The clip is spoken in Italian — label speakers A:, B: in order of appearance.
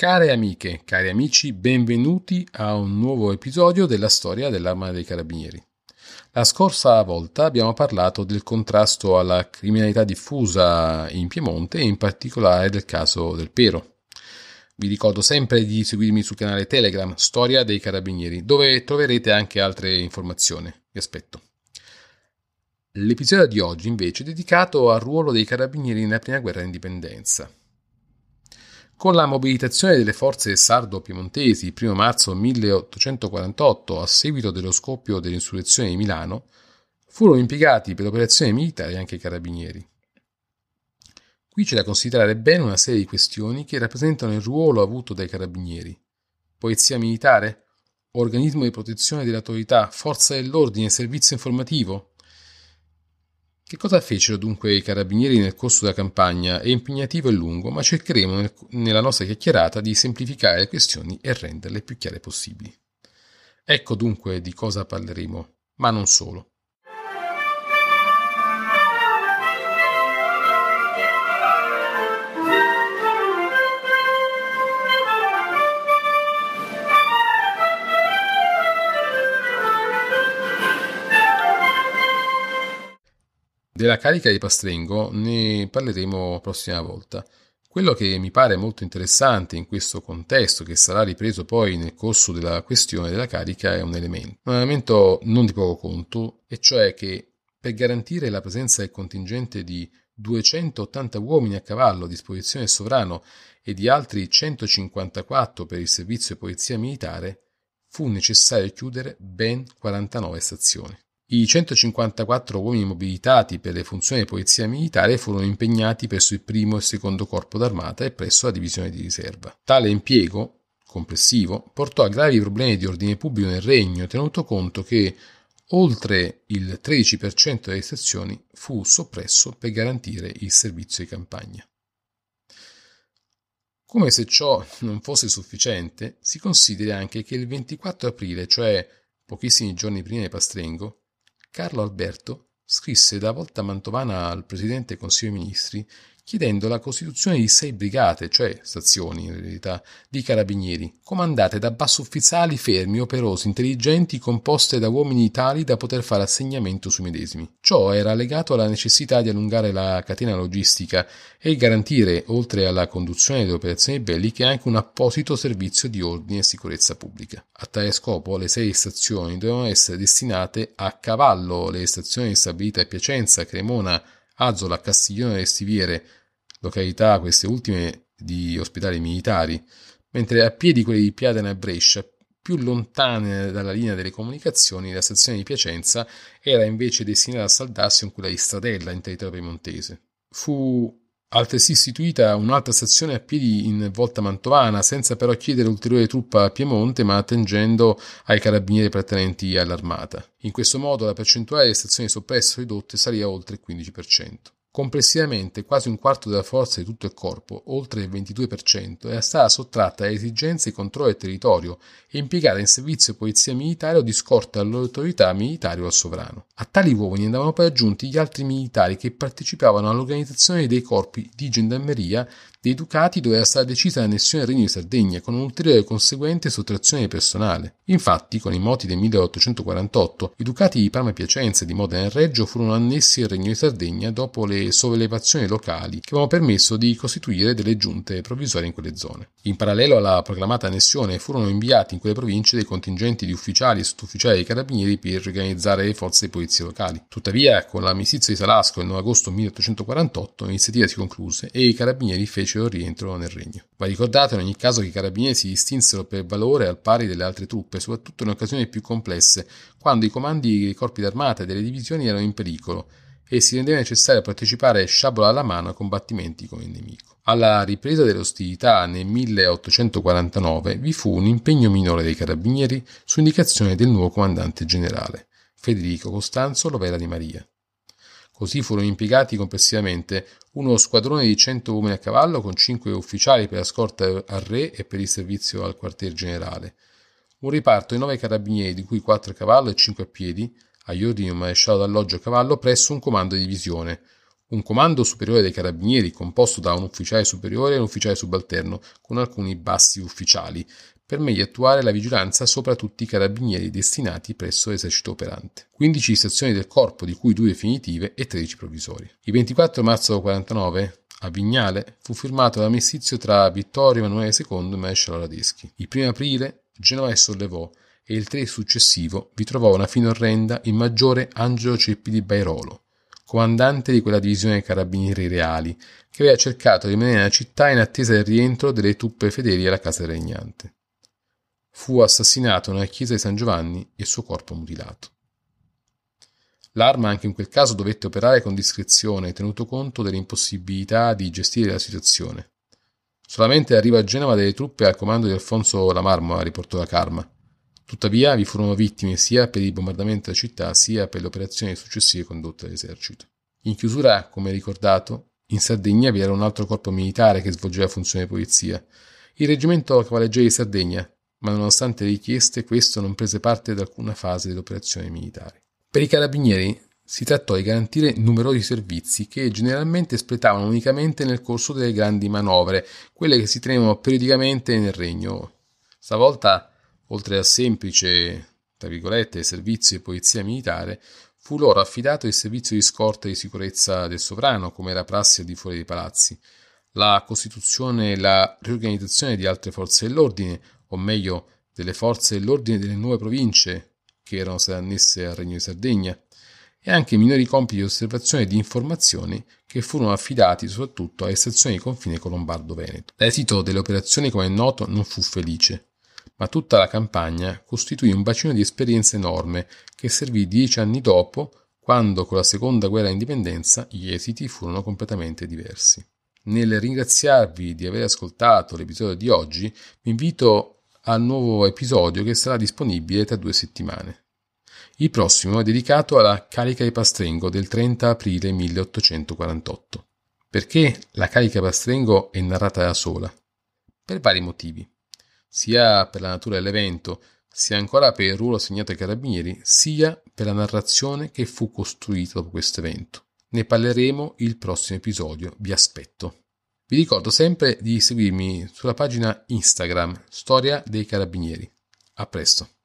A: Care amiche, cari amici, benvenuti a un nuovo episodio della storia dell'Arma dei Carabinieri. La scorsa volta abbiamo parlato del contrasto alla criminalità diffusa in Piemonte e in particolare del caso del Pero. Vi ricordo sempre di seguirmi sul canale Telegram Storia dei Carabinieri, dove troverete anche altre informazioni. Vi aspetto. L'episodio di oggi invece è dedicato al ruolo dei carabinieri nella prima guerra d'indipendenza. Con la mobilitazione delle forze sardo-piemontesi il 1 marzo 1848 a seguito dello scoppio dell'insurrezione di Milano, furono impiegati per operazioni militari anche i carabinieri. Qui c'è da considerare bene una serie di questioni che rappresentano il ruolo avuto dai carabinieri. Polizia militare? Organismo di protezione dell'autorità? Forza dell'ordine? Servizio informativo? Che cosa fecero dunque i carabinieri nel corso della campagna? È impegnativo e lungo, ma cercheremo nel, nella nostra chiacchierata di semplificare le questioni e renderle più chiare possibili. Ecco dunque di cosa parleremo, ma non solo. Della carica di Pastrengo ne parleremo la prossima volta. Quello che mi pare molto interessante in questo contesto, che sarà ripreso poi nel corso della questione della carica, è un elemento. Un elemento non di poco conto, e cioè che per garantire la presenza del contingente di 280 uomini a cavallo a disposizione del sovrano e di altri 154 per il servizio di polizia militare, fu necessario chiudere ben 49 stazioni. I 154 uomini mobilitati per le funzioni di polizia militare furono impegnati presso il primo e il secondo corpo d'armata e presso la divisione di riserva. Tale impiego complessivo portò a gravi problemi di ordine pubblico nel regno, tenuto conto che oltre il 13% delle stazioni fu soppresso per garantire il servizio di campagna. Come se ciò non fosse sufficiente, si consideri anche che il 24 aprile, cioè pochissimi giorni prima di Pastrengo, Carlo Alberto scrisse da volta mantovana al presidente del Consiglio dei Ministri chiedendo la costituzione di sei brigate, cioè stazioni in realtà, di carabinieri, comandate da bassufficiali fermi, operosi, intelligenti, composte da uomini tali da poter fare assegnamento sui medesimi. Ciò era legato alla necessità di allungare la catena logistica e garantire, oltre alla conduzione delle operazioni belliche, anche un apposito servizio di ordine e sicurezza pubblica. A tale scopo le sei stazioni dovevano essere destinate a cavallo, le stazioni stabilite a Piacenza, Cremona, Azola, Castiglione delle Stiviere, località queste ultime di ospitali militari, mentre a piedi quelle di Piadena e Brescia, più lontane dalla linea delle comunicazioni, la stazione di Piacenza era invece destinata a saldarsi con quella di Stradella in territorio piemontese. Fu altresì istituita un'altra stazione a piedi in volta mantovana, senza però chiedere ulteriore truppa a Piemonte, ma attengendo ai carabinieri appartenenti all'armata. In questo modo la percentuale delle stazioni soppresse o ridotte salì a oltre il 15%. Complessivamente quasi un quarto della forza di tutto il corpo, oltre il 22%, era stata sottratta alle esigenze di controllo del territorio e impiegata in servizio di polizia militare o di scorta all'autorità militare o al sovrano. A tali uomini andavano poi aggiunti gli altri militari che partecipavano all'organizzazione dei corpi di gendarmeria dei ducati dove era stata decisa l'annessione del Regno di Sardegna con un'ulteriore conseguente sottrazione di personale. Infatti, con i moti del 1848, i ducati di Parma e Piacenza e di Modena e Reggio furono annessi al Regno di Sardegna dopo le sollevazioni locali che avevano permesso di costituire delle giunte provvisorie in quelle zone. In parallelo alla proclamata annessione furono inviati in quelle province dei contingenti di ufficiali e sottufficiali dei carabinieri per organizzare le forze di polizia locali. Tuttavia, con l'armistizio di Salasco il 9 agosto 1848 l'iniziativa si concluse e i carabinieri fecero rientro nel regno. Va ricordato in ogni caso che i carabinieri si distinsero per valore al pari delle altre truppe, soprattutto in occasioni più complesse, quando i comandi dei corpi d'armata e delle divisioni erano in pericolo e si rendeva necessario partecipare sciabola alla mano a combattimenti con il nemico. Alla ripresa delle ostilità nel 1849 vi fu un impegno minore dei carabinieri su indicazione del nuovo comandante generale, Federico Costanzo Lovera di Maria. Così furono impiegati complessivamente uno squadrone di 100 uomini a cavallo con 5 ufficiali per la scorta al re e per il servizio al quartier generale, un riparto di 9 carabinieri di cui 4 a cavallo e 5 a piedi, agli ordini di un maresciallo d'alloggio cavallo presso un comando di divisione, un comando superiore dei carabinieri composto da un ufficiale superiore e un ufficiale subalterno con alcuni bassi ufficiali, per meglio attuare la vigilanza sopra tutti i carabinieri destinati presso l'esercito operante. 15 stazioni del corpo, di cui due definitive e 13 provvisorie. Il 24 marzo 49 a Vignale fu firmato l'armistizio tra Vittorio Emanuele II e Maresciallo Radeschi. Il 1 aprile Genova sollevò e il 3 successivo vi trovò una fine orrenda il maggiore Angelo Ceppi di Bairolo, comandante di quella divisione dei carabinieri reali, che aveva cercato di rimanere nella città in attesa del rientro delle truppe fedeli alla casa regnante fu assassinato nella chiesa di San Giovanni e il suo corpo mutilato. L'arma anche in quel caso dovette operare con discrezione, tenuto conto dell'impossibilità di gestire la situazione. Solamente l'arrivo a Genova delle truppe al comando di Alfonso La Marmora riportò la Karma. Tuttavia vi furono vittime sia per il bombardamento della città sia per le operazioni successive condotte dall'esercito. In chiusura, come ricordato, in Sardegna vi era un altro corpo militare che svolgeva funzione di polizia, il reggimento cavalleggeri di Sardegna, ma nonostante le richieste questo non prese parte ad alcuna fase delle operazioni militari. Per i carabinieri si trattò di garantire numerosi servizi che generalmente espletavano unicamente nel corso delle grandi manovre, quelle che si tenevano periodicamente nel regno. Stavolta, oltre al semplice, tra virgolette, servizio di polizia militare, fu loro affidato il servizio di scorta e di sicurezza del sovrano, come era prassi al di fuori dei palazzi, la costituzione e la riorganizzazione di altre forze dell'ordine, o meglio delle forze dell'ordine delle nuove province che erano state annesse al Regno di Sardegna, e anche minori compiti di osservazione e di informazioni che furono affidati soprattutto alle stazioni di confine con Lombardo-Veneto. L'esito delle operazioni, come è noto, non fu felice, ma tutta la campagna costituì un bacino di esperienza enorme che servì dieci anni dopo, quando con la seconda guerra d'indipendenza gli esiti furono completamente diversi. Nel ringraziarvi di aver ascoltato l'episodio di oggi, vi invito al nuovo episodio che sarà disponibile tra due settimane. Il prossimo è dedicato alla carica di Pastrengo del 30 aprile 1848. Perché la carica Pastrengo è narrata da sola? Per vari motivi, sia per la natura dell'evento, sia ancora per il ruolo assegnato ai carabinieri, sia per la narrazione che fu costruita dopo questo evento. Ne parleremo il prossimo episodio, vi aspetto. Vi ricordo sempre di seguirmi sulla pagina Instagram Storia dei Carabinieri. A presto.